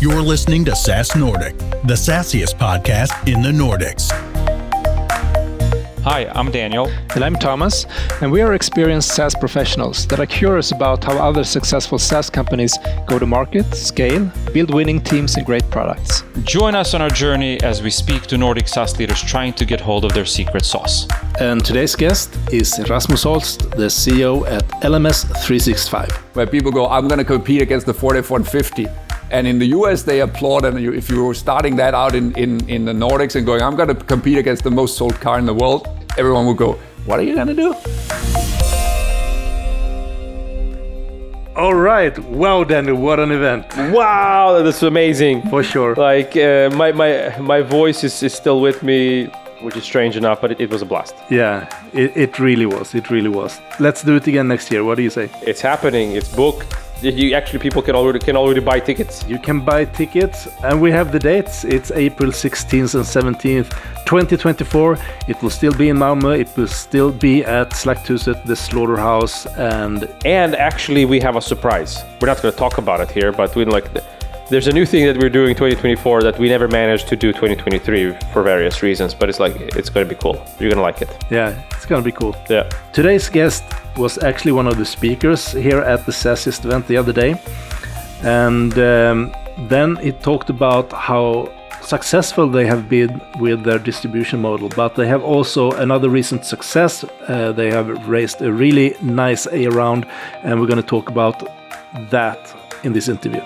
You're listening to SaaS Nordic, the sassiest podcast in the Nordics. Hi, I'm Daniel. And I'm Thomas, and we are experienced SaaS professionals that are curious about how other successful SaaS companies go to market, scale, build winning teams, and great products. Join us on our journey as we speak to Nordic SaaS leaders trying to get hold of their secret sauce. And today's guest is Rasmus Holst, the CEO at LMS 365. Where people go, I'm going to compete against the Ford F-150. And in the US, they applaud. And if you were starting that out in, in, in the Nordics and going, I'm going to compete against the most sold car in the world, everyone would go, What are you going to do? All right. Wow, Daniel, what an event. Wow, that is amazing. For sure. Like, uh, my, my, my voice is, is still with me, which is strange enough, but it, it was a blast. Yeah, it, it really was. It really was. Let's do it again next year. What do you say? It's happening, it's booked you actually people can already can already buy tickets. You can buy tickets, and we have the dates. It's April 16th and 17th, 2024. It will still be in Malmö. It will still be at Slakthuset, the slaughterhouse, and and actually we have a surprise. We're not going to talk about it here, but we like. The, there's a new thing that we're doing 2024 that we never managed to do 2023 for various reasons, but it's like it's going to be cool. You're going to like it. Yeah, it's going to be cool. Yeah. Today's guest was actually one of the speakers here at the SaaSiest event the other day, and um, then he talked about how successful they have been with their distribution model, but they have also another recent success. Uh, they have raised a really nice A round, and we're going to talk about that in this interview.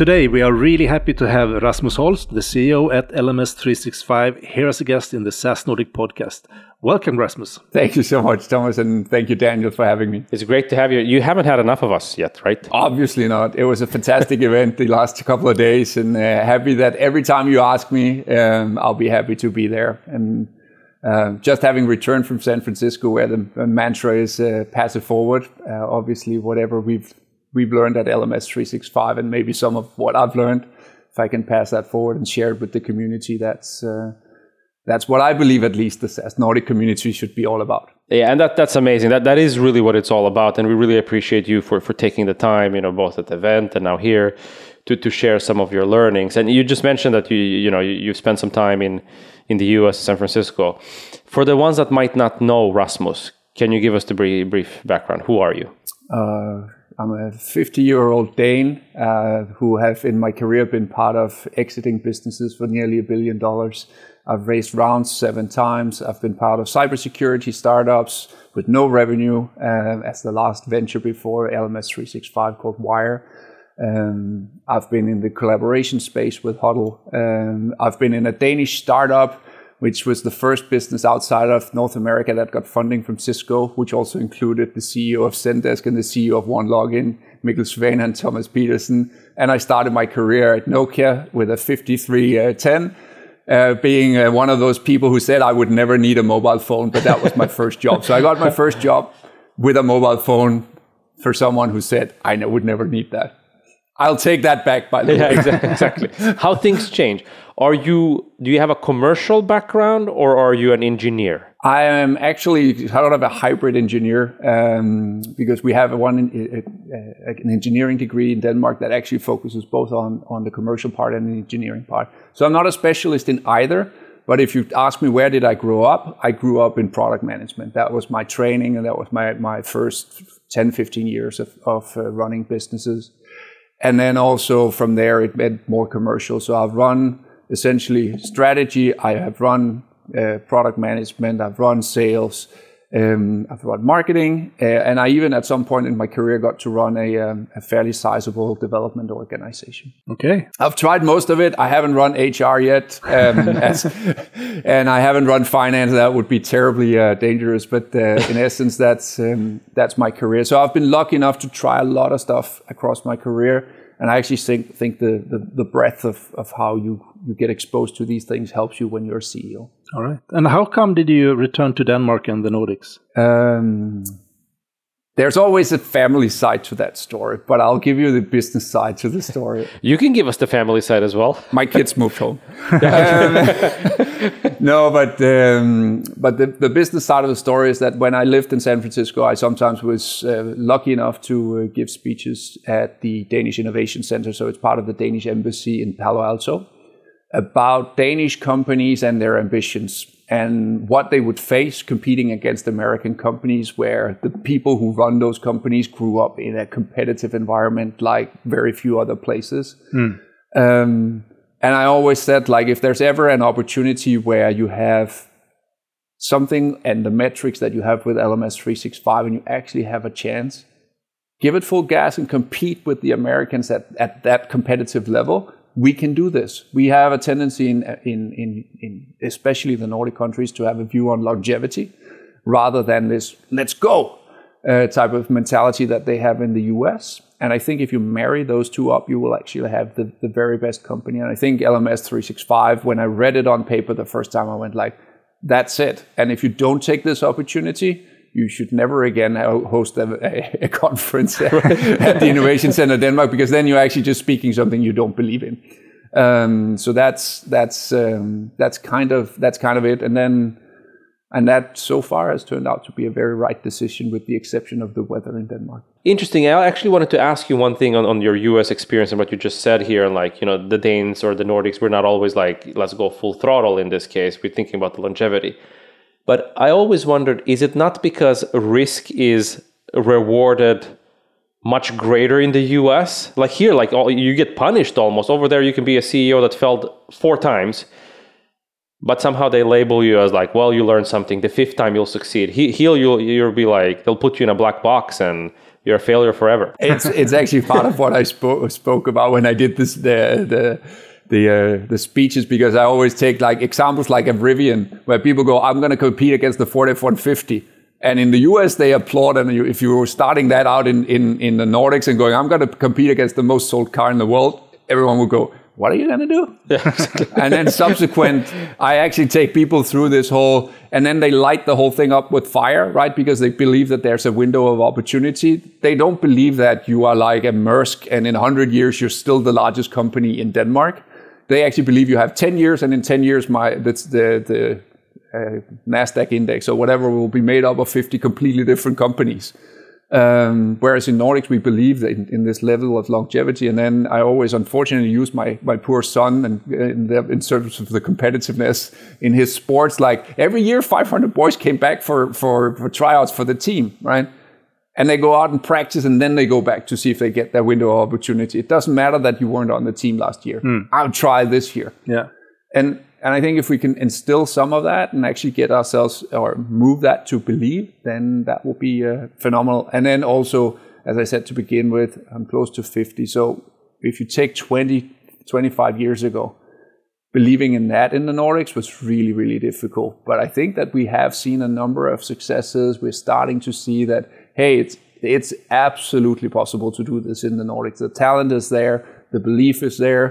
Today, we are really happy to have Rasmus Holst, the CEO at LMS365, here as a guest in the SaaS Nordic podcast. Welcome, Rasmus. Thank you so much, Thomas, and thank you, Daniel, for having me. It's great to have you. You haven't had enough of us yet, right? Obviously not. It was a fantastic event the last couple of days, and uh, happy that every time you ask me, um, I'll be happy to be there. And uh, just having returned from San Francisco, where the mantra is uh, pass it forward, uh, obviously, whatever we've we've learned at LMS 365 and maybe some of what I've learned, if I can pass that forward and share it with the community, that's uh, that's what I believe at least the SaaS Nordic community should be all about. Yeah, and that that's amazing. That that is really what it's all about, and we really appreciate you for for taking the time, you know, both at the event and now here, to to share some of your learnings. And you just mentioned that you you know you, you've spent some time in in the U.S. San Francisco. For the ones that might not know Rasmus, can you give us the brief, brief background? Who are you? Uh, I'm a 50 year old Dane uh, who have in my career been part of exiting businesses for nearly a billion dollars. I've raised rounds seven times. I've been part of cybersecurity startups with no revenue uh, as the last venture before LMS 365 called Wire. Um, I've been in the collaboration space with Huddle. Um, I've been in a Danish startup which was the first business outside of North America that got funding from Cisco, which also included the CEO of Zendesk and the CEO of OneLogin, Mikkel Svane and Thomas Pedersen. And I started my career at Nokia with a 5310. Uh, being uh, one of those people who said I would never need a mobile phone, but that was my first job. So I got my first job with a mobile phone for someone who said I would never need that. I'll take that back by the yeah, way. exactly. How things change. Are you do you have a commercial background or are you an engineer? I am actually sort of a hybrid engineer um, because we have one uh, an engineering degree in Denmark that actually focuses both on on the commercial part and the engineering part. So I'm not a specialist in either. But if you ask me where did I grow up, I grew up in product management. That was my training and that was my, my first 10, 15 years of, of uh, running businesses. And then also from there, it meant more commercial. So I've run essentially strategy. I have run uh, product management. I've run sales. Um, I've run marketing, uh, and I even at some point in my career got to run a, um, a, fairly sizable development organization. Okay, I've tried most of it. I haven't run HR yet, um, as, and I haven't run finance. That would be terribly uh, dangerous. But uh, in essence, that's um, that's my career. So I've been lucky enough to try a lot of stuff across my career and I actually think think the, the, the breadth of, of how you, you get exposed to these things helps you when you're a CEO. All right. And how come did you return to Denmark and the Nordics? Um, there's always a family side to that story, but I'll give you the business side to the story. You can give us the family side as well. My kids moved home. um, no, but um, but the, the business side of the story is that when I lived in San Francisco, I sometimes was uh, lucky enough to uh, give speeches at the Danish Innovation Center. So it's part of the Danish embassy in Palo Alto about Danish companies and their ambitions and what they would face competing against American companies, where the people who run those companies grew up in a competitive environment like very few other places. Mm. Um, and I always said, like, if there's ever an opportunity where you have something and the metrics that you have with LMS 365 and you actually have a chance, give it full gas and compete with the Americans at, at that competitive level we can do this. We have a tendency in, in, in, in, especially the Nordic countries to have a view on longevity rather than this let's go uh, type of mentality that they have in the US. And I think if you marry those two up, you will actually have the, the very best company. And I think LMS 365, when I read it on paper the first time, I went like, that's it. And if you don't take this opportunity, you should never again host a, a conference at the Innovation Center Denmark because then you're actually just speaking something you don't believe in. Um, so that's that's um, that's kind of that's kind of it. And then and that so far has turned out to be a very right decision, with the exception of the weather in Denmark. Interesting. I actually wanted to ask you one thing on, on your US experience and what you just said here. And Like, you know, the Danes or the Nordics, we're not always like, let's go full throttle in this case. We're thinking about the longevity. But I always wondered is it not because risk is rewarded much greater in the US? Like here, like all, you get punished almost. Over there, you can be a CEO that failed four times, but somehow they label you as like, well, you learned something. The fifth time you'll succeed. He, here, you'll, you'll be like, they'll put you in a black box and you're a failure forever. It's, it's actually part of what I spoke, spoke about when I did this, the, the, the uh, the speeches because I always take like examples like a Rivian where people go, I'm going to compete against the Ford F-150. And in the US, they applaud. And if you were starting that out in, in, in the Nordics and going, I'm going to compete against the most sold car in the world, everyone would go, what are you going to do? and then subsequent, I actually take people through this whole, and then they light the whole thing up with fire, right? Because they believe that there's a window of opportunity. They don't believe that you are like a Maersk and in 100 years, you're still the largest company in Denmark they actually believe you have 10 years, and in 10 years, my the the uh, Nasdaq index or whatever will be made up of 50 completely different companies. Um, whereas in Nordics, we believe in, in, this level of longevity. And then I always, unfortunately, use my, my poor son and in, the, in terms of the competitiveness in his sports. Like every year, 500 boys came back for, for, for tryouts for the team, right? And they go out and practice and then they go back to see if they get their window of opportunity. It doesn't matter that you weren't on the team last year. Mm. I'll try this year. Yeah. And and I think if we can instill some of that and actually get ourselves or move that to believe, then that will be uh, phenomenal. And then also, as I said to begin with, I'm close to 50. So if you take 20, 25 years ago, believing in that in the Nordics was really, really difficult. But I think that we have seen a number of successes. We're starting to see that hey, it's it's absolutely possible to do this in the Nordics. The talent is there, the belief is there,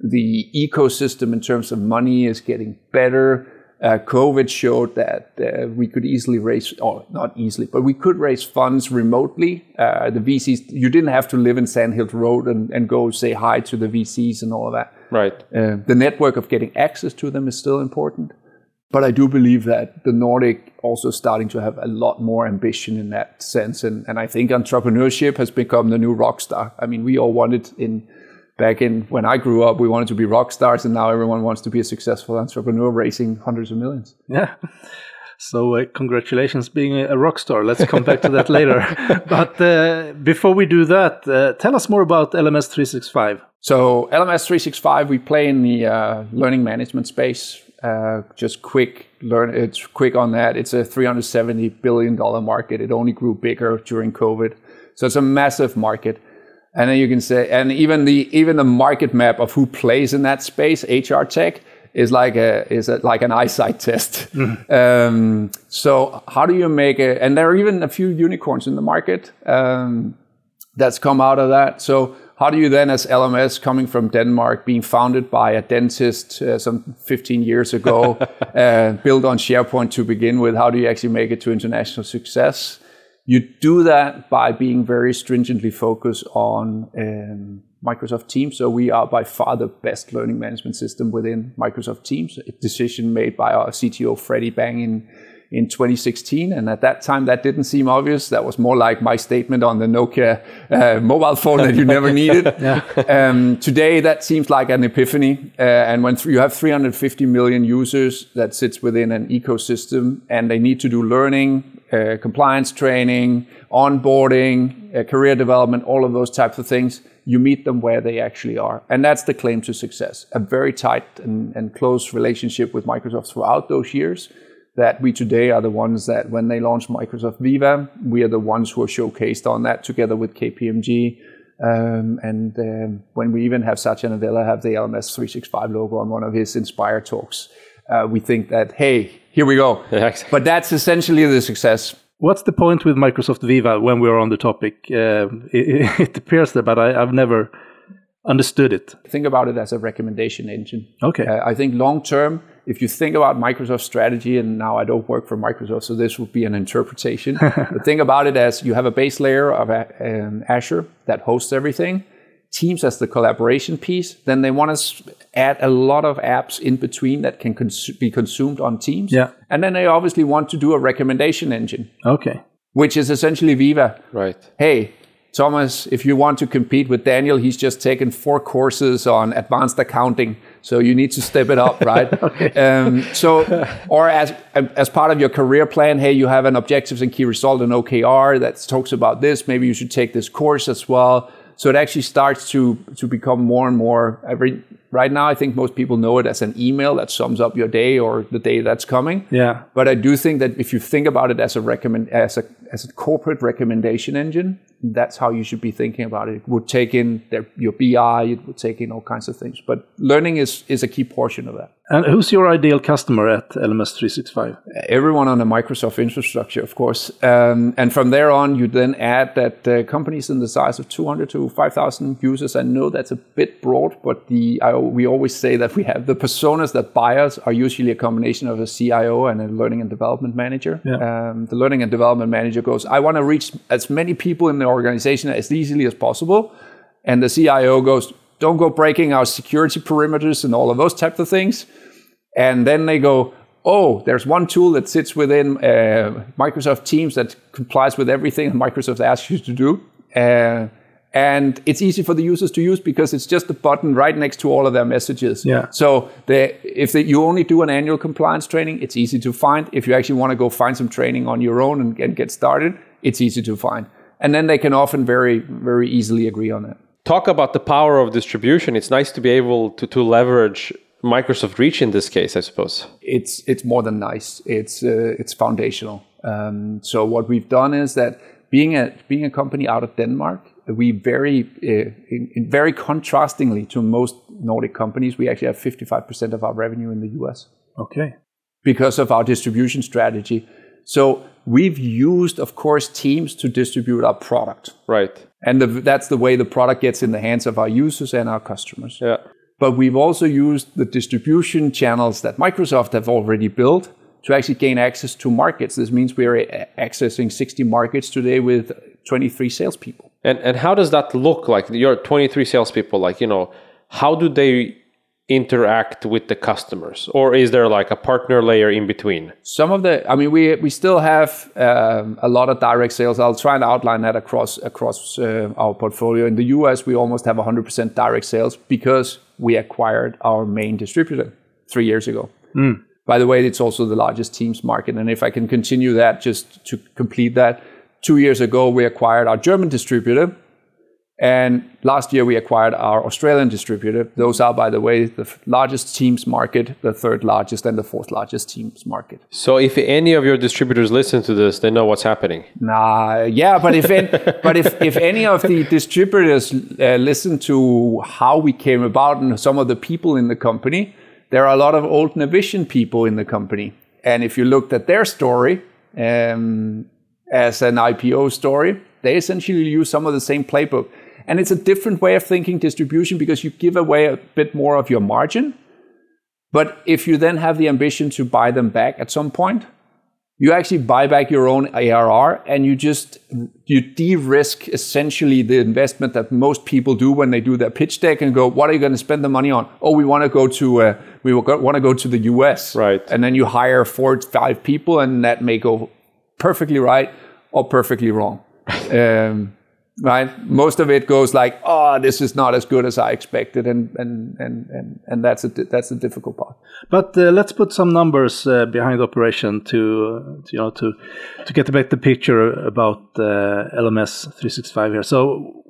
the ecosystem in terms of money is getting better. Uh, COVID showed that uh, we could easily raise, or not easily, but we could raise funds remotely. Uh, the VCs, you didn't have to live in Sandhill Road and, and go say hi to the VCs and all of that. Right. Uh, the network of getting access to them is still important. But I do believe that the Nordic also starting to have a lot more ambition in that sense. And, and I think entrepreneurship has become the new rock star. I mean, we all wanted in back in when I grew up, we wanted to be rock stars, and now everyone wants to be a successful entrepreneur raising hundreds of millions. Yeah. So uh, congratulations being a rock star. Let's come back to that later. But uh, before we do that, uh, tell us more about LMS 365. So LMS 365, we play in the uh, learning management space uh, just quick learn. It's quick on that. It's a 370 billion dollar market. It only grew bigger during COVID, so it's a massive market. And then you can say, and even the even the market map of who plays in that space, HR tech, is like a is a, like an eyesight test. Mm. Um, so how do you make it? And there are even a few unicorns in the market um, that's come out of that. So how do you then, as LMS coming from Denmark, being founded by a dentist uh, some 15 years ago, uh, built on SharePoint to begin with, how do you actually make it to international success? You do that by being very stringently focused on um, Microsoft Teams. So we are by far the best learning management system within Microsoft Teams. A decision made by our CTO Freddie Bang in in 2016. And at that time, that didn't seem obvious. That was more like my statement on the Nokia uh, mobile phone that you never needed. yeah. um, today, that seems like an epiphany. Uh, and when th- you have 350 million users that sits within an ecosystem and they need to do learning, uh, compliance training, onboarding, uh, career development, all of those types of things, you meet them where they actually are. And that's the claim to success. A very tight and, and close relationship with Microsoft throughout those years that we today are the ones that when they launch Microsoft Viva, we are the ones who are showcased on that together with KPMG. Um, and um, when we even have Satya Nadella have the LMS 365 logo on one of his Inspire talks, uh, we think that, hey, here we go. but that's essentially the success. What's the point with Microsoft Viva when we're on the topic? Uh, it, it, appears there, but I, have never understood it. Think about it as a recommendation engine. Okay. Uh, I think long term, if you think about Microsoft strategy, and now I don't work for Microsoft, so this would be an interpretation. but think about it as you have a base layer of um, Azure that hosts everything. Teams as the collaboration piece. Then they want to add a lot of apps in between that can cons- be consumed on Teams. Yeah. And then they obviously want to do a recommendation engine. Okay. Which is essentially Viva. Right. Hey, Thomas, if you want to compete with Daniel, he's just taken four courses on advanced accounting. So you need to step it up, right? okay. Um, so, or as as part of your career plan, hey, you have an objectives and key result in OKR that talks about this. Maybe you should take this course as well. So it actually starts to to become more and more every. Right now, I think most people know it as an email that sums up your day or the day that's coming. Yeah. But I do think that if you think about it as a recommend as a as a corporate recommendation engine, that's how you should be thinking about it. It would take in their, your BI, it would take in all kinds of things. But learning is, is a key portion of that. And who's your ideal customer at LMS 365? Everyone on a Microsoft infrastructure, of course. Um, and from there on, you then add that uh, companies in the size of 200 to 5,000 users, I know that's a bit broad, but the I, we always say that we have the personas that buy us are usually a combination of a CIO and a learning and development manager. Yeah. Um, the learning and development manager goes, I want to reach as many people in the organization as easily as possible. And the CIO goes, don't go breaking our security perimeters and all of those types of things. And then they go, oh, there's one tool that sits within uh, Microsoft Teams that complies with everything Microsoft asks you to do. Uh, and it's easy for the users to use because it's just a button right next to all of their messages. Yeah. So they, if they, you only do an annual compliance training, it's easy to find. If you actually want to go find some training on your own and, and get started, it's easy to find. And then they can often very, very easily agree on that. Talk about the power of distribution. It's nice to be able to, to leverage Microsoft Reach in this case, I suppose. It's it's more than nice. It's uh, it's foundational. Um, so what we've done is that being a being a company out of Denmark, we very uh, in, in very contrastingly to most Nordic companies, we actually have 55% of our revenue in the US. Okay. Because of our distribution strategy. So we've used, of course, Teams to distribute our product. Right. And the, that's the way the product gets in the hands of our users and our customers. Yeah. But we've also used the distribution channels that Microsoft have already built to actually gain access to markets. This means we are accessing 60 markets today with 23 salespeople. And and how does that look like? Your 23 salespeople, like you know, how do they interact with the customers, or is there like a partner layer in between? Some of the, I mean, we we still have um, a lot of direct sales. I'll try and outline that across across uh, our portfolio. In the U.S., we almost have 100% direct sales because we acquired our main distributor three years ago. Mm. By the way, it's also the largest Teams market. And if I can continue that, just to complete that, two years ago we acquired our German distributor, and last year we acquired our Australian distributor. Those are, by the way, the largest Teams market, the third largest, and the fourth largest Teams market. So, if any of your distributors listen to this, they know what's happening. Nah, yeah, but if any, but if, if any of the distributors uh, listen to how we came about and some of the people in the company, there are a lot of old Navision people in the company. And if you looked at their story um, as an IPO story, they essentially use some of the same playbook. And it's a different way of thinking distribution because you give away a bit more of your margin. But if you then have the ambition to buy them back at some point, you actually buy back your own ARR and you just you de-risk essentially the investment that most people do when they do their pitch deck and go, what are you going to spend the money on? Oh, we want to go to uh, we want to go to the US, right? And then you hire four five people, and that may go perfectly right or perfectly wrong. um, right? Most of it goes like, oh, this is not as good as I expected, and and and and, and that's a that's the difficult part. But uh, let's put some numbers uh, behind the operation to, to, you know to to get a better picture about uh, LMS 365 here. So,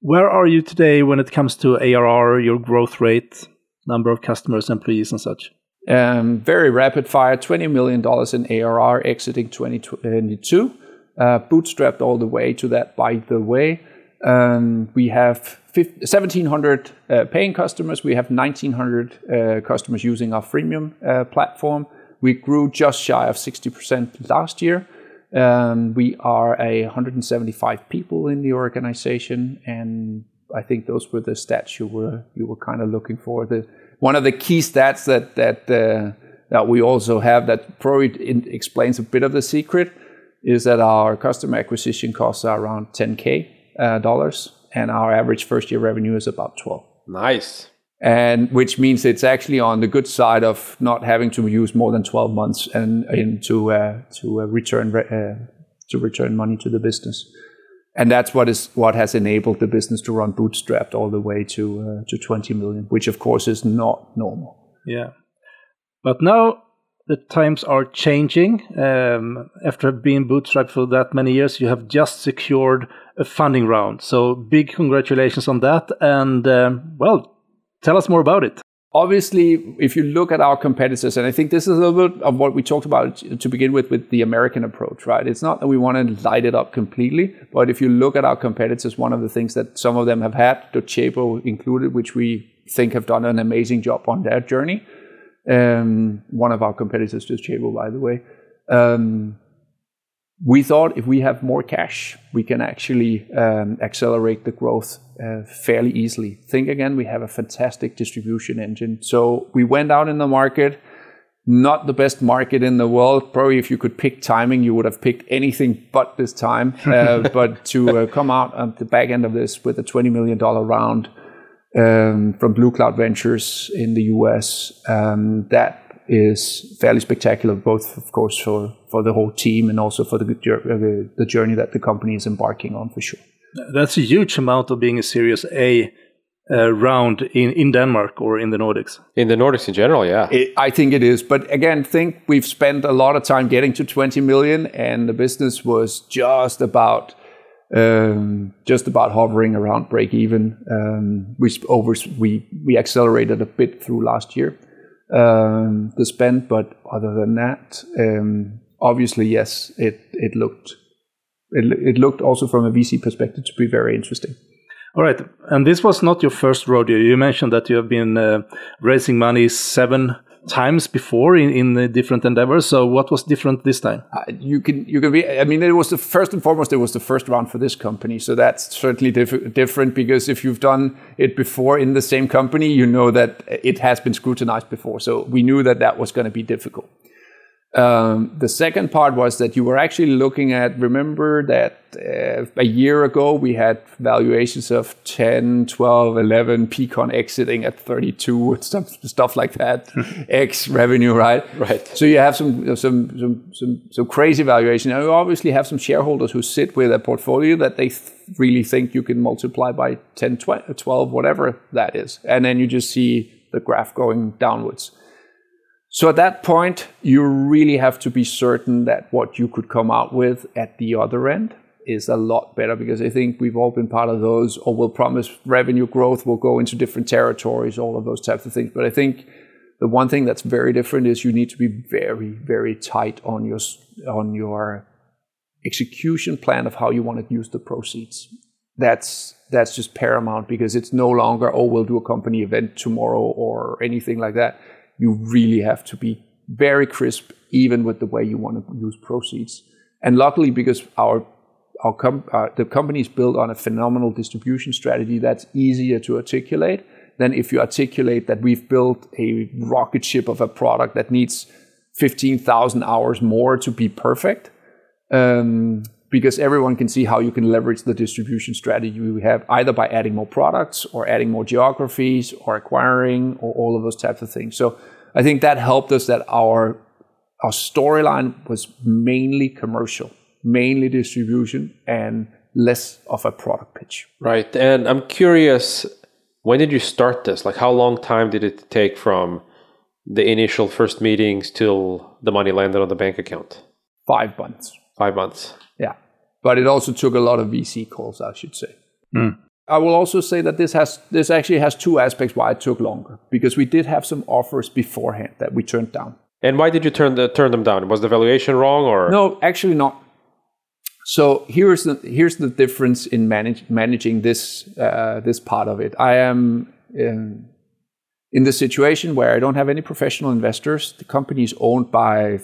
where are you today when it comes to ARR, your growth rate, number of customers, employees, and such? Um, very rapid fire, twenty million dollars in ARR exiting 2022 uh, bootstrapped all the way to that, by the way. Um, we have 1,700 uh, paying customers. We have 1,900 uh, customers using our freemium platform. We grew just shy of 60% last year. Um, we are a 175 people in the organization, and I think those were the stats you were you were kind of looking for. One of the key stats that that uh, that we also have that probably explains a bit of the secret is that our customer acquisition costs are around 10k uh, dollars, and our average first year revenue is about 12. Nice. And which means it's actually on the good side of not having to use more than 12 months and, and to uh, to uh, return uh, to return money to the business. And that's what is what has enabled the business to run bootstrapped all the way to uh, to 20 million, which of course is not normal. Yeah. But now the times are changing. Um, after being bootstrapped for that many years, you have just secured a funding round. So big congratulations on that. And um, well, tell us more about it. Obviously, if you look at our competitors, and I think this is a little bit of what we talked about to begin with, with the American approach, right? It's not that we want to light it up completely, but if you look at our competitors, one of the things that some of them have had, Docebo included, which we think have done an amazing job on their journey, um, one of our competitors, Docebo, by the way. Um, we thought if we have more cash, we can actually um, accelerate the growth uh, fairly easily. Think again, we have a fantastic distribution engine. So we went out in the market, not the best market in the world. Probably if you could pick timing, you would have picked anything but this time. Uh, but to uh, come out at the back end of this with a $20 million round, um, from Blue Cloud Ventures in the US. Um, that is fairly spectacular, both, of course, for, for the whole team and also for the, uh, the journey that the company is embarking on for sure. That's a huge amount of being a Series A uh, round in, in Denmark or in the Nordics. In the Nordics in general, yeah. It, I think it is. But again, think we've spent a lot of time getting to 20 million, and the business was just about um, just about hovering around break even. Um, we over we we accelerated a bit through last year um, the spend, but other than that, um, obviously yes, it it looked it, it looked also from a VC perspective to be very interesting. All right, and this was not your first rodeo. You mentioned that you have been uh, raising money seven times before in, in different endeavors. So what was different this time? Uh, you can you can be. I mean, it was the first and foremost. It was the first round for this company, so that's certainly diff- different because if you've done it before in the same company, you know that it has been scrutinized before. So we knew that that was going to be difficult. Um, the second part was that you were actually looking at, remember that uh, a year ago we had valuations of 10, 12, 11, Peakon exiting at 32, stuff, stuff like that, X revenue, right? Right. So you have some, some, some, some, some crazy valuation. And you obviously have some shareholders who sit with a portfolio that they th- really think you can multiply by 10, 12, whatever that is. And then you just see the graph going downwards. So at that point, you really have to be certain that what you could come out with at the other end is a lot better because I think we've all been part of those, or we'll promise revenue growth, we'll go into different territories, all of those types of things. But I think the one thing that's very different is you need to be very, very tight on your on your execution plan of how you want to use the proceeds. That's that's just paramount because it's no longer oh we'll do a company event tomorrow or anything like that you really have to be very crisp, even with the way you want to use proceeds. And luckily, because our our com- uh, the company is built on a phenomenal distribution strategy that's easier to articulate than if you articulate that we've built a rocket ship of a product that needs 15,000 hours more to be perfect. Um, because everyone can see how you can leverage the distribution strategy we have either by adding more products or adding more geographies or acquiring or all of those types of things. So I think that helped us that our our storyline was mainly commercial, mainly distribution and less of a product pitch. Right. And I'm curious when did you start this? Like how long time did it take from the initial first meetings till the money landed on the bank account? 5 months. 5 months. Yeah. But it also took a lot of VC calls, I should say. I will also say that this has this actually has two aspects why it took longer because we did have some offers beforehand that we turned down. And why did you turn the, turn them down? Was the valuation wrong or No, actually not. So here's the here's the difference in manage, managing this uh, this part of it. I am in, in the situation where I don't have any professional investors. The company is owned by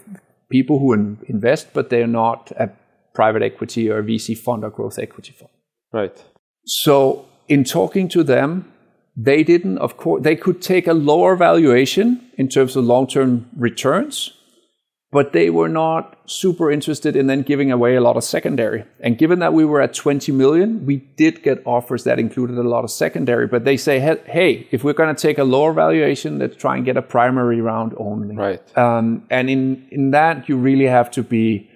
people who in, invest, but they're not a private equity or VC fund or growth equity fund. Right. So in talking to them, they didn't, of course, they could take a lower valuation in terms of long-term returns, but they were not super interested in then giving away a lot of secondary. And given that we were at 20 million, we did get offers that included a lot of secondary. But they say, hey, if we're going to take a lower valuation, let's try and get a primary round only. Right. Um, and in in that, you really have to be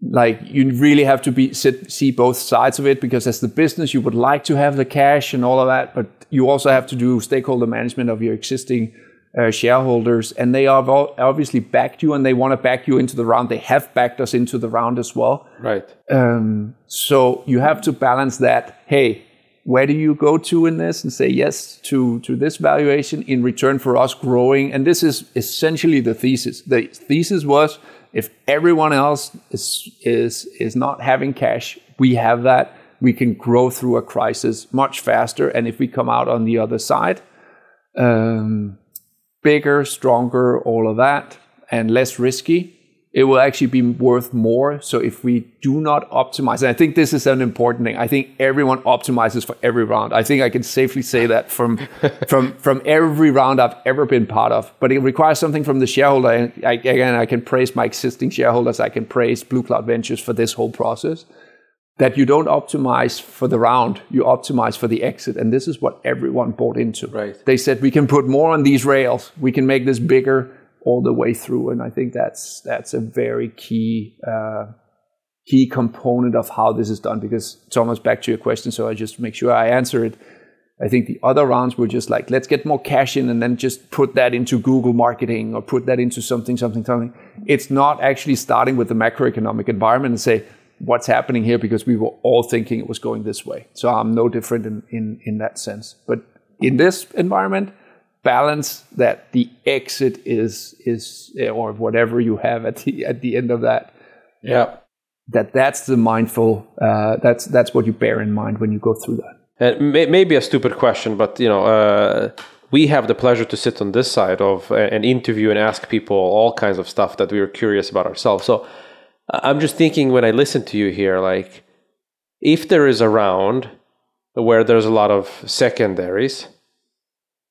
like you really have to be sit, see both sides of it because as the business you would like to have the cash and all of that but you also have to do stakeholder management of your existing uh, shareholders and they have obviously backed you and they want to back you into the round they have backed us into the round as well Right. um, so you have to balance that. Hey, where do you go to in this and say yes to, to this valuation in return for us growing? And this is essentially the thesis. The thesis was if everyone else is, is, is not having cash, we have that. We can grow through a crisis much faster. And if we come out on the other side, um, bigger, stronger, all of that, and less risky, it will actually be worth more. So if we do not optimize, and I think this is an important thing. I think everyone optimizes for every round. I think I can safely say that from from from every round I've ever been part of. But it requires something from the shareholder. And I, again, I can praise my existing shareholders. I can praise Blue Cloud Ventures for this whole process. That you don't optimize for the round, you optimize for the exit, and this is what everyone bought into. Right. They said we can put more on these rails. We can make this bigger all the way through, and I think that's that's a very key uh, key component of how this is done. Because Thomas, back to your question, so I just make sure I answer it. I think the other rounds were just like let's get more cash in and then just put that into Google marketing or put that into something, something, something. It's not actually starting with the macroeconomic environment and say what's happening here because we were all thinking it was going this way. So I'm no different in in, in that sense. But in this environment, balance that the exit is is or whatever you have at the at the end of that Yeah. that that's the mindful uh, that's that's what you bear in mind when you go through that And may, maybe a stupid question, but you know, uh, we have the pleasure to sit on this side of an interview and ask people all kinds of stuff that we are curious about ourselves. So I'm just thinking when I listen to you here, like if there is a round where there's a lot of secondaries,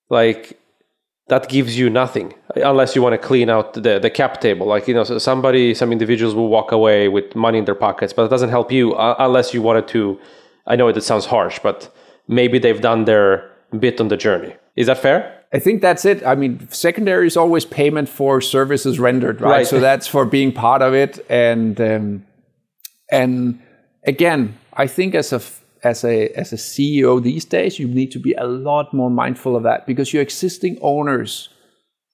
like that gives you nothing unless you want to clean out the, the cap table. Like, you know, somebody, some individuals will walk away with money in their pockets, but it doesn't help you uh, unless you wanted to. I know it sounds harsh, but maybe they've done their bit on the journey. Is that fair? I think that's it. I mean, secondary is always payment for services rendered, right? Right. So that's for being part of it, and um, and again, I think as a as a as a CEO these days, you need to be a lot more mindful of that because your existing owners,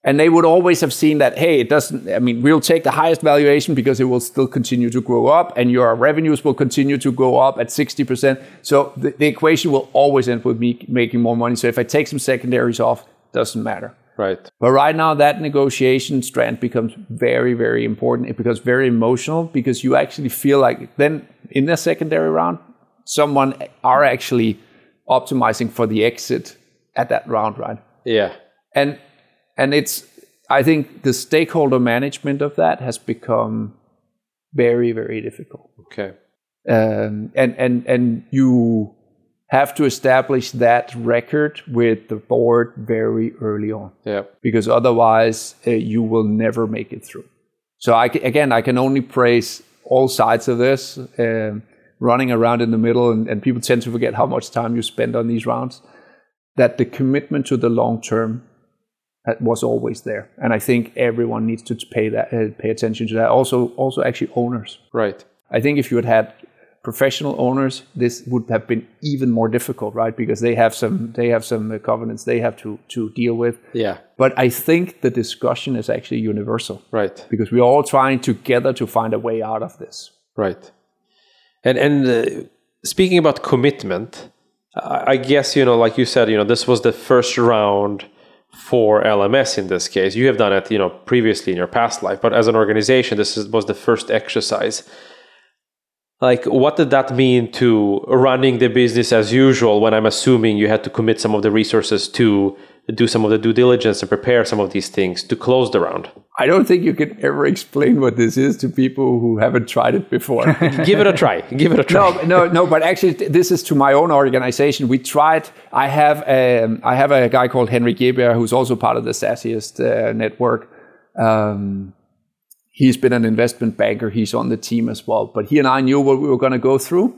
and they would always have seen that. Hey, it doesn't. I mean, we'll take the highest valuation because it will still continue to grow up, and your revenues will continue to go up at sixty percent. So the, the equation will always end with me making more money. So if I take some secondaries off, doesn't matter. Right. But right now, that negotiation strand becomes very, very important. It becomes very emotional because you actually feel like then in the secondary round, someone are actually optimizing for the exit at that round, right? Yeah. And and it's I think the stakeholder management of that has become very, very difficult Okay. um, and and and you have to establish that record with the board very early on Yeah. because otherwise uh, you will never make it through. So I, again, I can only praise all sides of this. Um, running around in the middle, and, and people tend to forget how much time you spend on these rounds. That the commitment to the long term was always there, and I think everyone needs to pay that uh, pay attention to that. Also, also actually owners. Right. I think if you had had professional owners, this would have been even more difficult, right? Because they have some they have some uh, covenants they have to to deal with. Yeah. But I think the discussion is actually universal Right. because we're all trying together to find a way out of this. Right. And and uh, speaking about commitment, I, I guess you know, like you said, you know, this was the first round for LMS in this case. You have done it, you know, previously in your past life, but as an organization, this is, was the first exercise. Like, what did that mean to running the business as usual? When I'm assuming you had to commit some of the resources to do some of the due diligence and prepare some of these things to close the round. I don't think you can ever explain what this is to people who haven't tried it before. Give it a try. Give it a try. no, no, no. But actually, this is to my own organization. We tried. I have um, I have a guy called Henrik Jeberg who's also part of the SaaSiest uh, network. Um, he's been an investment banker. He's on the team as well. But he and I knew what we were going to go through,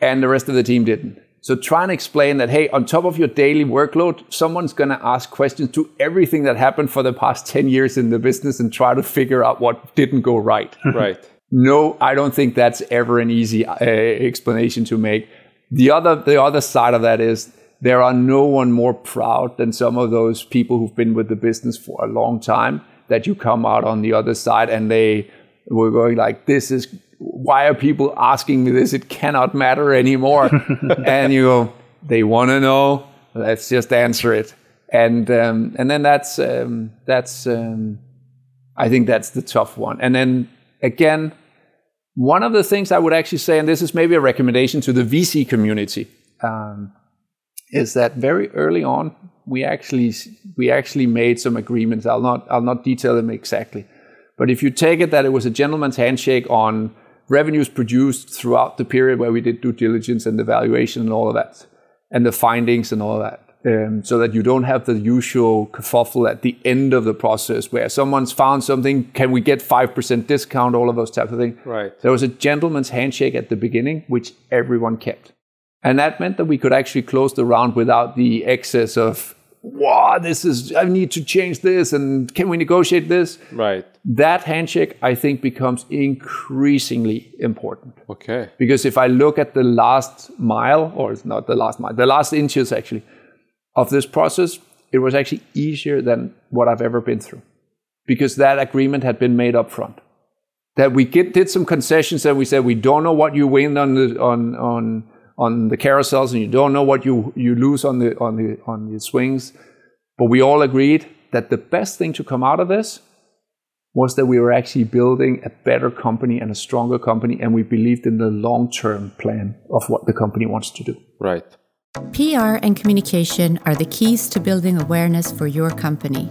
and the rest of the team didn't. So try and explain that, hey, on top of your daily workload, someone's going to ask questions to everything that happened for the past 10 years in the business and try to figure out what didn't go right. Right. No, I don't think that's ever an easy uh, explanation to make. The other, the other side of that is there are no one more proud than some of those people who've been with the business for a long time that you come out on the other side and they were going like, this is, why are people asking me this? It cannot matter anymore. and you go, they want to know. Let's just answer it. And, um, and then that's, um, that's, um, I think that's the tough one. And then again, one of the things I would actually say, and this is maybe a recommendation to the VC community, um, is that very early on we actually we actually made some agreements. I'll not I'll not detail them exactly, but if you take it that it was a gentleman's handshake on revenues produced throughout the period where we did due diligence and the valuation and all of that, and the findings and all of that. Um, so that you don't have the usual kerfuffle at the end of the process where someone's found something, can we get 5% discount, all of those types of things. Right. There was a gentleman's handshake at the beginning, which everyone kept. And that meant that we could actually close the round without the excess of, wow, this is, I need to change this, and can we negotiate this? Right. That handshake, I think, becomes increasingly important. Okay. Because if I look at the last mile, or it's not the last mile, the last inches actually, of this process, it was actually easier than what I've ever been through. Because that agreement had been made up front. That we get, did some concessions and we said, we don't know what you win on the, on, on, on the carousels and you don't know what you, you lose on the, on, the, on the swings. But we all agreed that the best thing to come out of this was that we were actually building a better company and a stronger company, and we believed in the long term plan of what the company wants to do. Right. PR and communication are the keys to building awareness for your company.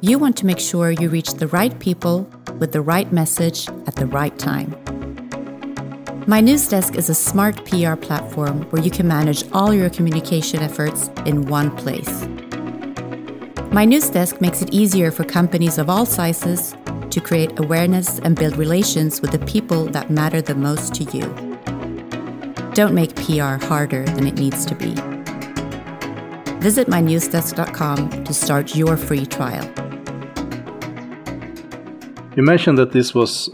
You want to make sure you reach the right people with the right message at the right time. Mynewsdesk is a smart PR platform where you can manage all your communication efforts in one place. Mynewsdesk makes it easier for companies of all sizes to create awareness and build relations with the people that matter the most to you. Don't make PR harder than it needs to be. Visit mynewsdesk.com to start your free trial. You mentioned that this was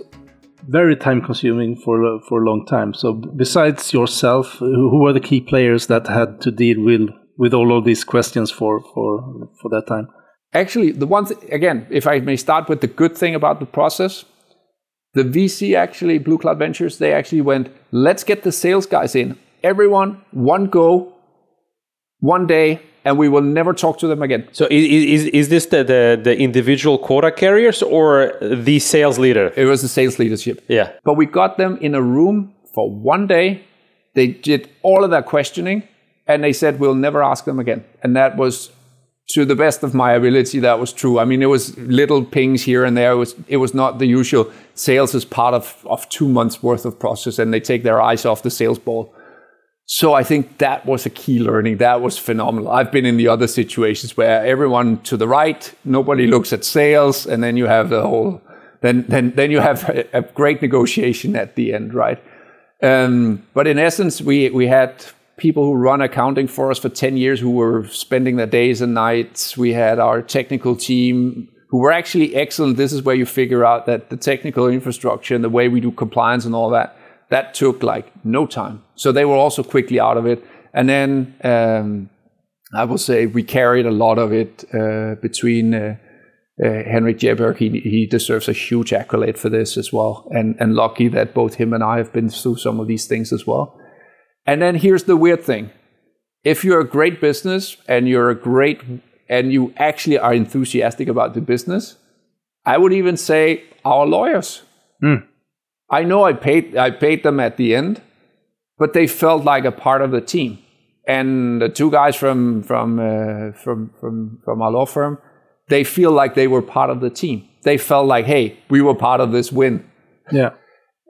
very time consuming for for a long time. So besides yourself, who were the key players that had to deal with with all of these questions for for for that time? Actually, the one again, if I may start with the good thing about the process, the VC actually, Blue Cloud Ventures, they actually went, let's get the sales guys in. Everyone, one go, one day, and we will never talk to them again. So is, is, is this the, the, the individual quota carriers or the sales leader? It was the sales leadership. Yeah. But we got them in a room for one day. They did all of their questioning and they said, we'll never ask them again. And that was, to the best of my ability, that was true. I mean, it was little pings here and there. It was, it was not the usual sales is part of, of two months worth of process and they take their eyes off the sales ball. So I think that was a key learning. That was phenomenal. I've been in the other situations where everyone to the right, nobody looks at sales, and then you have the whole then then then you have a, a great negotiation at the end, right? Um, but in essence, we we had people who run accounting for us for 10 years who were spending their days and nights. We had our technical team who were actually excellent. This is where you figure out that the technical infrastructure and the way we do compliance and all that, that took like no time. So they were also quickly out of it. And then um, I will say we carried a lot of it uh, between uh, uh, Henrik Jeberg. He, he deserves a huge accolade for this as well. And, and lucky that both him and I have been through some of these things as well. And then here's the weird thing. If you're a great business and you're a great and you actually are enthusiastic about the business, I would even say our lawyers. Mm. I know I paid I paid them at the end, but they felt like a part of the team. And the two guys from from uh, from from from our law firm, they feel like they were part of the team. They felt like, hey, we were part of this win. Yeah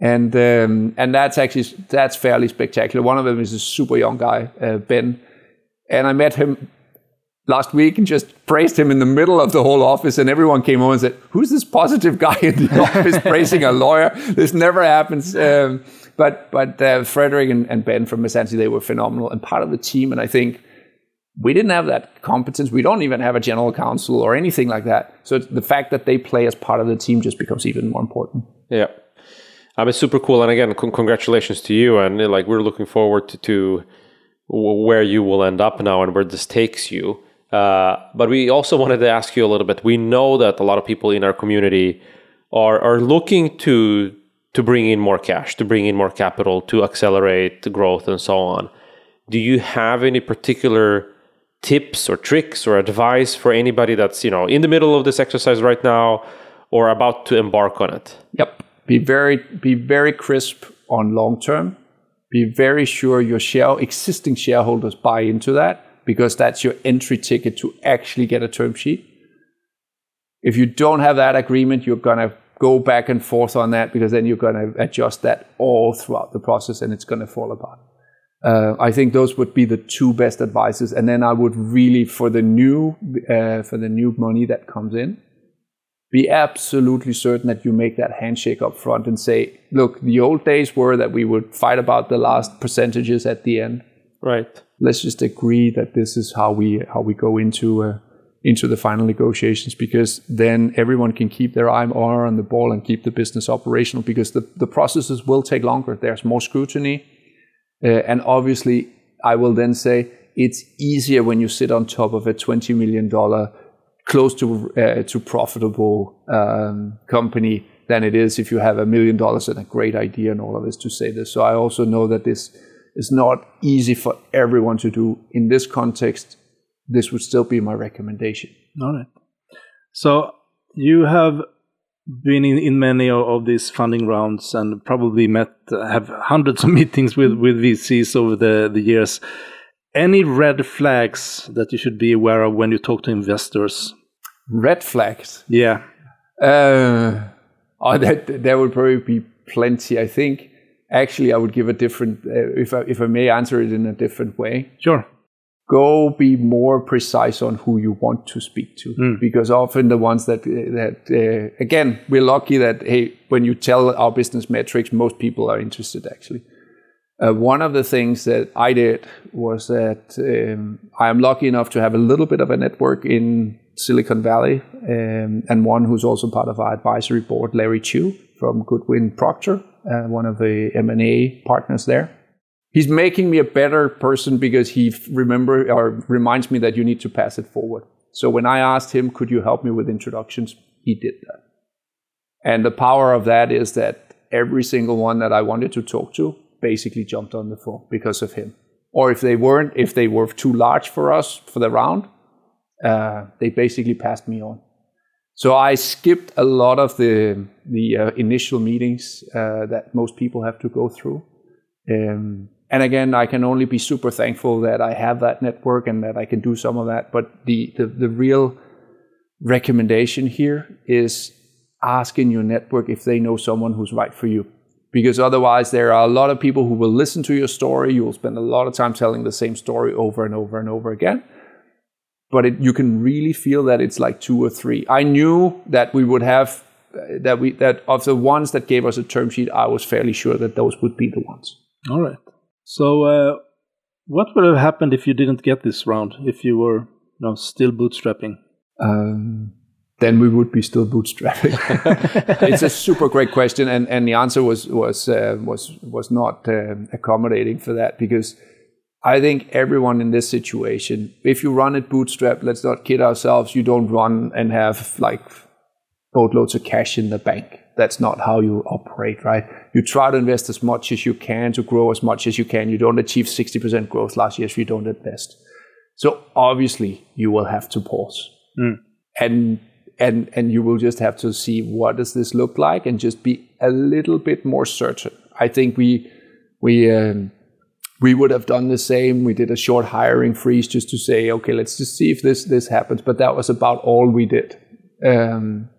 and um, and that's actually that's fairly spectacular. One of them is a super young guy, uh, Ben, and I met him last week and just praised him in the middle of the whole office, and everyone came over and said, "Who's this positive guy in the office praising a lawyer? This never happens." Um, but but uh, Frederick and, and, Ben from Essentia, they were phenomenal and part of the team, and I think. We didn't have that competence. We don't even have a general counsel or anything like that. So the fact that they play as part of the team just becomes even more important. Yeah. Um, it's super cool, and again, con- congratulations to you. And like we're looking forward to, to where you will end up now and where this takes you. Uh, but we also wanted to ask you a little bit. We know that a lot of people in our community are are looking to to bring in more cash, to bring in more capital, to accelerate growth, and so on. Do you have any particular tips or tricks or advice for anybody that's you know in the middle of this exercise right now or about to embark on it? Yep be very be very crisp on long term. Be very sure your share existing shareholders buy into that because that's your entry ticket to actually get a term sheet. If you don't have that agreement, you're gonna go back and forth on that because then you're gonna adjust that all throughout the process and it's gonna fall apart. Uh, I think those would be the two best advices. And then I would really, for the new, uh, for the new money that comes in, be absolutely certain that you make that handshake up front and say, look, the old days were that we would fight about the last percentages at the end. Right. Let's just agree that this is how we how we go into uh, into the final negotiations because then everyone can keep their eye on the ball and keep the business operational because the, the processes will take longer. There's more scrutiny. Uh, and obviously, I will then say it's easier when you sit on top of a $20 million close to uh, to profitable um, company than it is if you have a million dollars and a great idea and all of this to say this. So I also know that this is not easy for everyone to do. In this context, this would still be my recommendation. All right. So you have been in, in many of these funding rounds and probably met have hundreds of meetings with with VCs over the the years any red flags that you should be aware of when you talk to investors? Red flags? Yeah. Uh, oh, that there would probably be plenty. I think actually I would give a different, uh, if I, if I may answer it in a different way. Sure. Go be more precise on who you want to speak to, mm. because often the ones that that uh, again we're lucky that hey when you tell our business metrics, most people are interested actually. Uh, one of the things that I did was that um, I am lucky enough to have a little bit of a network in Silicon Valley, um, and one who's also part of our advisory board, Larry Chu from Goodwin Procter, uh, one of the M&A partners there. He's making me a better person because he remember or reminds me that you need to pass it forward. So when I asked him, "Could you help me with introductions?" he did that. And the power of that is that every single one that I wanted to talk to, basically jumped on the phone because of him. Or if they weren't, if they were too large for us for the round, uh, they basically passed me on. So I skipped a lot of the the uh, initial meetings uh, that most people have to go through. Um, and again, I can only be super thankful that I have that network and that I can do some of that. But the the, the real recommendation here is ask in your network if they know someone who's right for you because otherwise there are a lot of people who will listen to your story. You will spend a lot of time telling the same story over and over and over again. But it, you can really feel that it's like two or three. I knew that we would have that we that of the ones that gave us a term sheet, I was fairly sure that those would be the ones. All right. So, uh, what would have happened if you didn't get this round? If you were, you know, still bootstrapping? Um, then we would be still bootstrapping. it's a super great question, and, and the answer was was uh, was was not uh, accommodating for that because I think everyone in this situation, if you run it bootstrap, let's not kid ourselves, you don't run and have like boatloads of cash in the bank. That's not how you operate, right? You try to invest as much as you can to grow as much as you can. You don't achieve 60% growth last year if you don't invest. So obviously you will have to pause. Mm. And and and you will just have to see what does this look like and just be a little bit more certain. I think we we um, we would have done the same. We did a short hiring freeze just to say, okay, let's just see if this this happens. But that was about all we did. Um,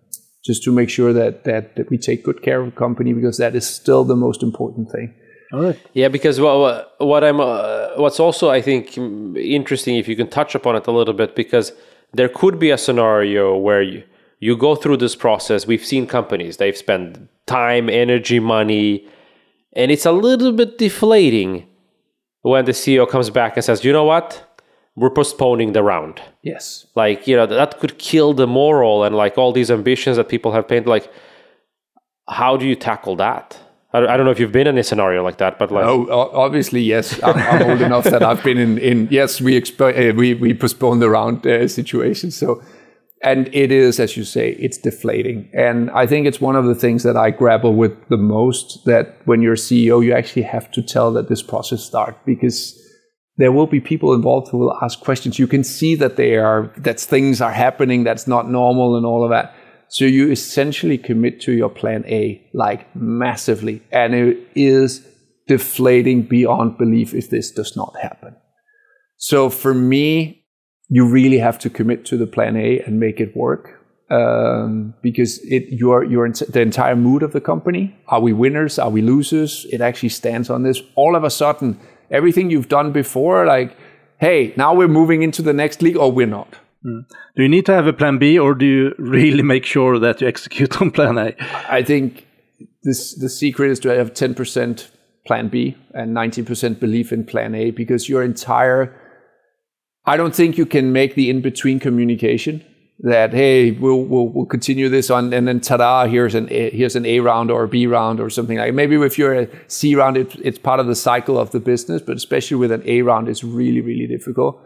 just to make sure that, that, that we take good care of the company because that is still the most important thing. All right. Yeah, because what what I'm uh, what's also I think interesting if you can touch upon it a little bit because there could be a scenario where you you go through this process. We've seen companies they've spent time, energy, money, and it's a little bit deflating when the CEO comes back and says, "You know what? We're postponing the round." Yes. Like you know that could kill the moral and like all these ambitions that people have painted. Like, how do you tackle that? I don't know if you've been in a scenario like that, but like, oh, obviously, yes. I'm, I'm old enough that I've been in. in yes, we expo- uh, we we postpone the round uh, situation. So, and it is, as you say, it's deflating. And I think it's one of the things that I grapple with the most. That when you're CEO, you actually have to tell that this process start because there will be people involved who will ask questions. You can see that they are that things are happening that's not normal and all of that. So you essentially commit to your plan A like massively, and it is deflating beyond belief if this does not happen. So for me, you really have to commit to the plan A and make it work. Um, because it your your the entire mood of the company. Are we winners? Are we losers? It actually stands on this. All of a sudden, everything you've done before, like, hey, now we're moving into the next league, or we're not. Mm. Do you need to have a plan B, or do you really make sure that you execute on plan A? I think this the secret is to have ten percent plan B and ninety percent belief in plan A, because your entire I don't think you can make the in between communication that hey we'll, we'll we'll continue this on and then ta-da here's an a, here's an A round or a B round or something like maybe if you're a C round it, it's part of the cycle of the business but especially with an A round it's really really difficult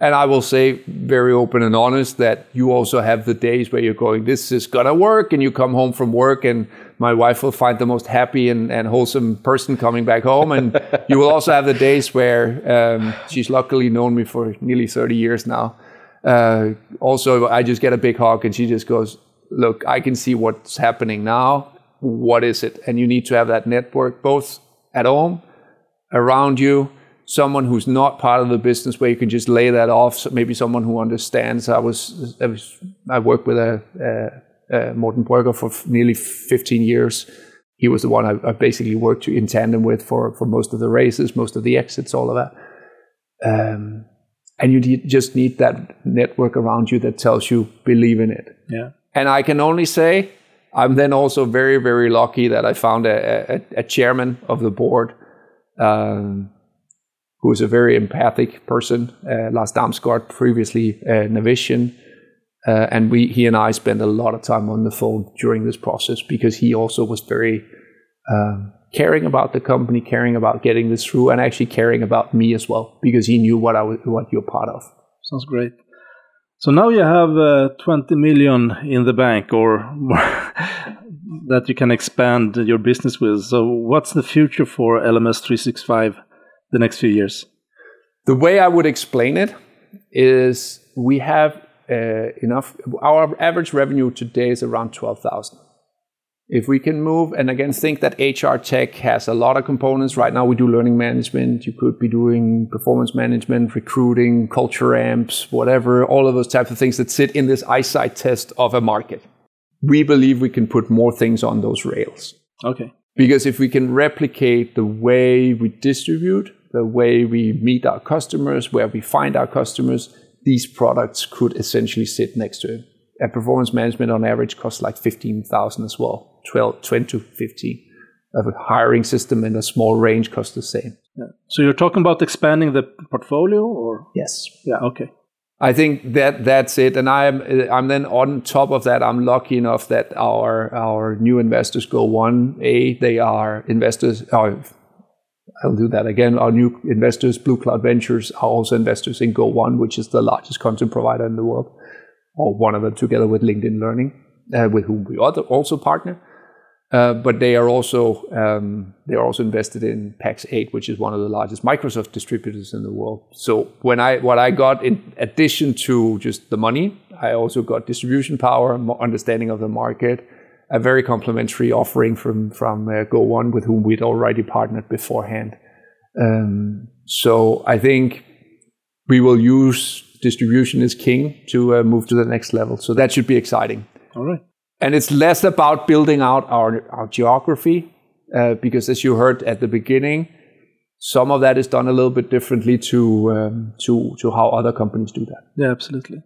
and I will say very open and honest that you also have the days where you're going this is gonna work and you come home from work and my wife will find the most happy and, and wholesome person coming back home and you will also have the days where um, she's luckily known me for nearly 30 years now uh, also, I just get a big hug and she just goes, Look, I can see what's happening now. What is it? And you need to have that network both at home, around you, someone who's not part of the business where you can just lay that off. So maybe someone who understands. I was, I, was, I worked with a, a, a Morten for nearly 15 years. He was the one I, I basically worked in tandem with for, for most of the races, most of the exits, all of that. Um, and you just need that network around you that tells you believe in it. Yeah. And I can only say I'm then also very very lucky that I found a, a, a chairman of the board um, who is a very empathic person, uh, Lars Damsgaard, previously uh, Navision. Uh, and we, he and I spent a lot of time on the phone during this process because he also was very um, caring about the company, caring about getting this through, and actually caring about me as well because he knew what I was, what you're part of. Sounds great. So now you have uh, 20 million in the bank, or that you can expand your business with. So what's the future for LMS 365 the next few years? The way I would explain it is we have uh, enough. Our average revenue today is around 12,000 if we can move and again think that hr tech has a lot of components. Right now we do learning management. You could be doing performance management recruiting culture amps whatever all of those types of things that sit in this eyesight test of a market. We believe we can put more things on those rails. Okay. Because if we can replicate the way we distribute, the way we meet our customers, where we find our customers, these products could essentially sit next to it. And performance management on average costs like 15,000 as well, 12, 20 to 15. A hiring system in a small range costs the same. Yeah. So you're talking about expanding the portfolio or? Yes. Yeah, okay. I think that that's it, and I'm I'm then on top of that. I'm lucky enough that our our new investors go one a they are investors. Oh, I'll do that again. Our new investors, Blue Cloud Ventures, are also investors in Go1, which is the largest content provider in the world, or one of them, together with LinkedIn Learning, uh, with whom we also partner. Uh, but they are also um, they are also invested in Pax8, which is one of the largest Microsoft distributors in the world. So when I what I got in addition to just the money, I also got distribution power, understanding of the market, a very complementary offering from from uh, Go1 with whom we'd already partnered beforehand. Um, so I think we will use distribution as king to uh, move to the next level. So that should be exciting. All right. And it's less about building out our, our geography, uh, because as you heard at the beginning, some of that is done a little bit differently to um, to to how other companies do that. Yeah, absolutely.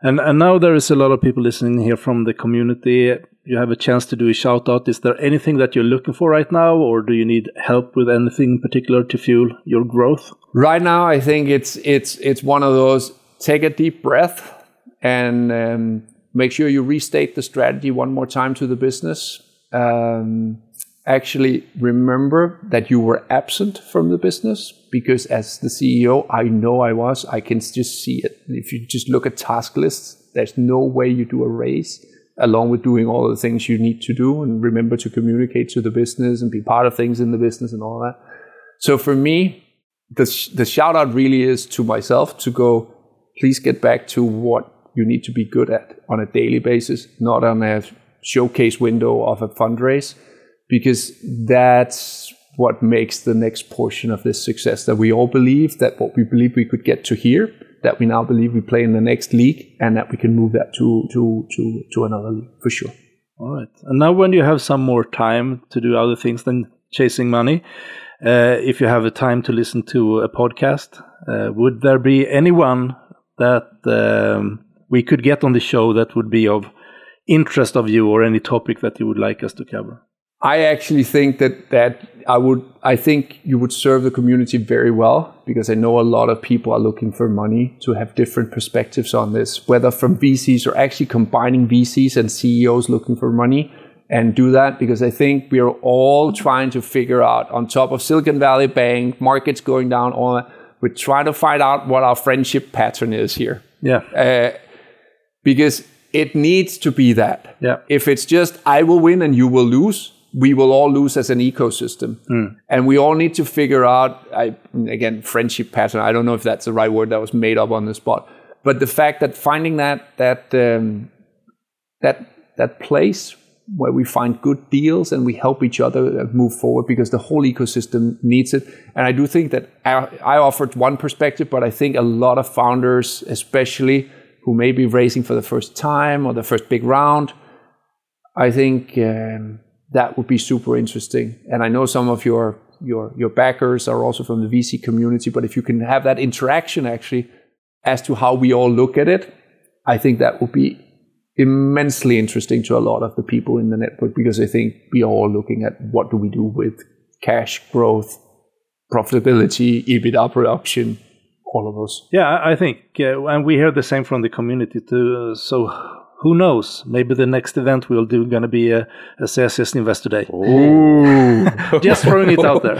And and now there is a lot of people listening here from the community. You have a chance to do a shout out. Is there anything that you're looking for right now, or do you need help with anything in particular to fuel your growth? Right now, I think it's it's it's one of those. Take a deep breath and um, make sure you restate the strategy one more time to the business. Um, actually remember that you were absent from the business because as the CEO, I know I was. I can just see it. If you just look at task lists, there's no way you do a race along with doing all the things you need to do and remember to communicate to the business and be part of things in the business and all that. So for me, the, the shout out really is to myself to go, please get back to what you need to be good at on a daily basis, not on a showcase window of a fundraise, because that's what makes the next portion of this success. That we all believe that what we believe we could get to here, that we now believe we play in the next league, and that we can move that to to to to another league for sure. All right. And now, when you have some more time to do other things than chasing money, uh, if you have a time to listen to a podcast, uh, would there be anyone that um, we could get on the show that would be of interest of you or any topic that you would like us to cover? I actually think that that I would I think you would serve the community very well because I know a lot of people are looking for money to have different perspectives on this, whether from VCs or actually combining VCs and CEOs looking for money and do that because I think we are all trying to figure out on top of Silicon Valley Bank, markets going down, all that, we're trying to find out what our friendship pattern is here. Yeah. Uh, because it needs to be that. Yeah. If it's just I will win and you will lose, we will all lose as an ecosystem. Mm. And we all need to figure out I again friendship pattern. I don't know if that's the right word that was made up on the spot. But the fact that finding that that um, that that place where we find good deals and we help each other move forward because the whole ecosystem needs it. And I do think that I, I offered one perspective, but I think a lot of founders, especially who may be raising for the first time or the first big round. I think um, that would be super interesting. And I know some of your your your backers are also from the VC community, but if you can have that interaction actually as to how we all look at it, I think that would be immensely interesting to a lot of the people in the network because I think we are all looking at what do we do with cash growth, profitability, EBITDA production, all of us. Yeah, I think, uh, and we hear the same from the community too. Uh, so who knows? Maybe the next event we'll do going to be a, a SaaSiest Investor Day. Ooh. Just throwing it out there.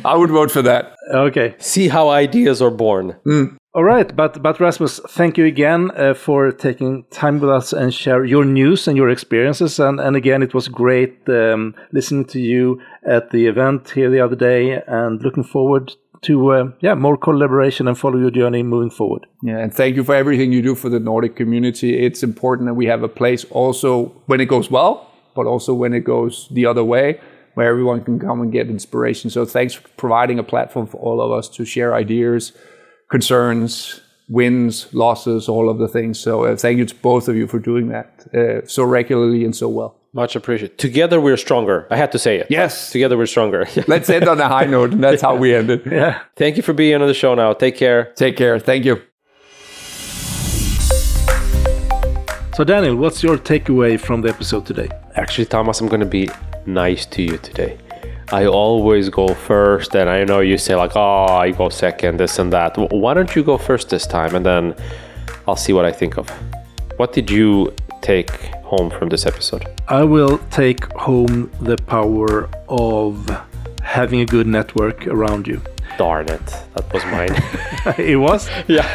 I would vote for that. Okay. See how ideas are born. Mm. All right, but but Rasmus, thank you again uh, for taking time with us and share your news and your experiences. And and again, it was great um, listening to you at the event here the other day, and looking forward to uh, yeah more collaboration and follow your journey moving forward. Yeah, and thank you for everything you do for the Nordic community. It's important that we have a place also when it goes well, but also when it goes the other way, where everyone can come and get inspiration. So thanks for providing a platform for all of us to share ideas, concerns, wins, losses, all of the things. So uh, thank you to both of you for doing that uh, so regularly and so well. Much appreciated. Together we're stronger. I had to say it. Yes. Together we're stronger. Let's end on a high note, and that's how we end it. Yeah. Thank you for being on the show now. Take care. Take care. Thank you. So, Daniel, what's your takeaway from the episode today? Actually, Thomas, I'm going to be nice to you today. I always go first, and I know you say, like, oh, I go second, this and that. Why don't you go first this time? And then I'll see what I think of. What did you take home from this episode? I will take home the power of having a good network around you. Darn it. That was mine. it was? yeah.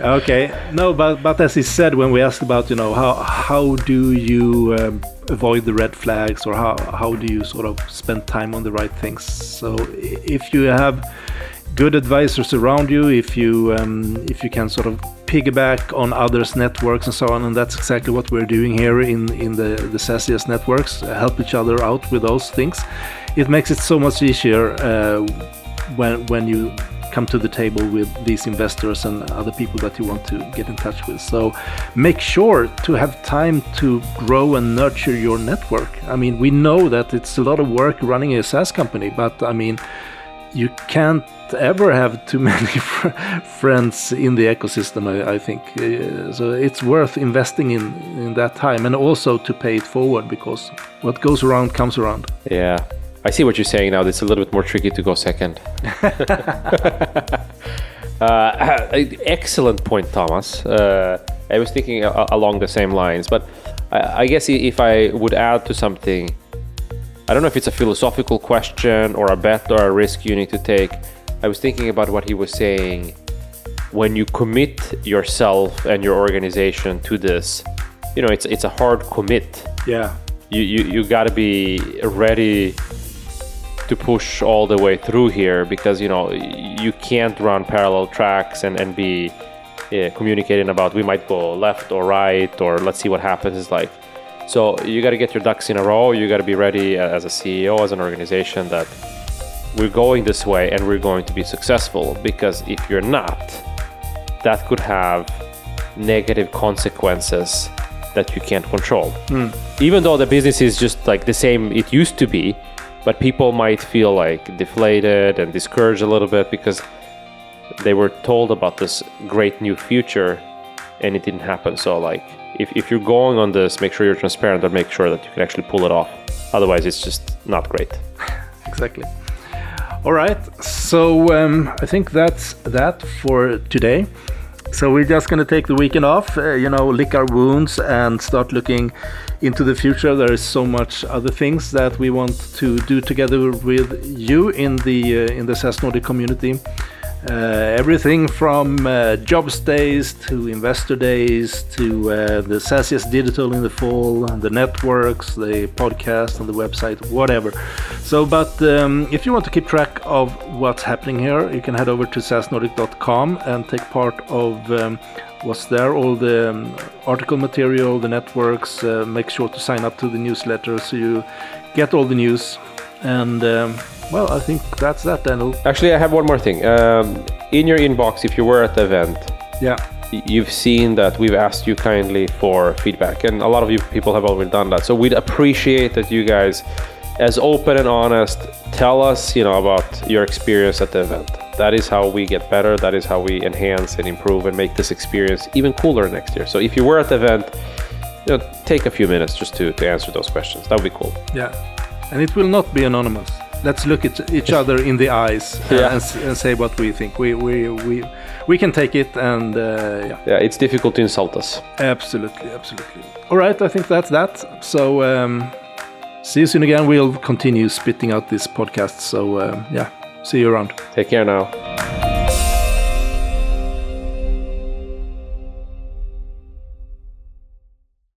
Okay. No, but but as he said when we asked about you know how how do you um, avoid the red flags or how how do you sort of spend time on the right things? So if you have good advisors around you, if you um, if you can sort of piggyback on others' networks and so on, and that's exactly what we're doing here in in the the SaaSiest networks, uh, help each other out with those things. It makes it so much easier uh, when when you come to the table with these investors and other people that you want to get in touch with. So make sure to have time to grow and nurture your network. I mean, we know that it's a lot of work running a SaaS company, but I mean, you can't ever have too many friends in the ecosystem, I, I think. Uh, so it's worth investing in, in that time and also to pay it forward because what goes around comes around. Yeah. I see what you're saying now. It's a little bit more tricky to go second. uh, excellent point, Thomas. Uh, I was thinking along the same lines, but I, I guess if I would add to something, I don't know if it's a philosophical question or a bet or a risk you need to take. I was thinking about what he was saying. When you commit yourself and your organization to this, you know, it's it's a hard commit Yeah. you you, you got to be ready to push all the way through here because you know you can't run parallel tracks and and be yeah, communicating about we might go left or right or let's see what happens is like so you got to get your ducks in a row you got to be ready uh, as a ceo as an organization that we're going this way and we're going to be successful because if you're not that could have negative consequences that you can't control. Hmm. Even though the business is just like the same it used to be, but people might feel like deflated and discouraged a little bit because they were told about this great new future and it didn't happen. So like if, if you're going on this, make sure you're transparent and make sure that you can actually pull it off. Otherwise it's just not great. exactly. All right, so um, I think that's that for today. So we're just going to take the weekend off, uh, you know, lick our wounds and start looking into the future. There is so much other things that we want to do together with you in the uh, in the SaaS Nordic community. Uh, everything from uh, jobs days to investor days to uh, the SaaSiest digital in the fall, the networks, the podcast, and the website, whatever. So, but um, if you want to keep track of what's happening here, you can head over to saasnordic.com and take part of um, what's there, all the um, article material, the networks. Uh, make sure to sign up to the newsletter so you get all the news. And um, well, I think that's that, Daniel. Actually, I have one more thing. Um, in your inbox, if you were at the event, Yeah. you've seen that we've asked you kindly for feedback and a lot of you people have already done that so we'd appreciate that you guys as open and honest tell us you know about your experience at the event that is how we get better that is how we enhance and improve and make this experience even cooler next year so if you were at the event you know take a few minutes just to, to answer those questions that would be cool Yeah, and it will not be anonymous. Let's look at each other in the eyes uh, Yeah. and, and say what we think. We we we we can take it, and uh, yeah, yeah it's difficult to insult us absolutely, absolutely. All right, I think that's that. So um, see you soon again. We'll continue spitting out this podcast. So uh, yeah, see you around. take care now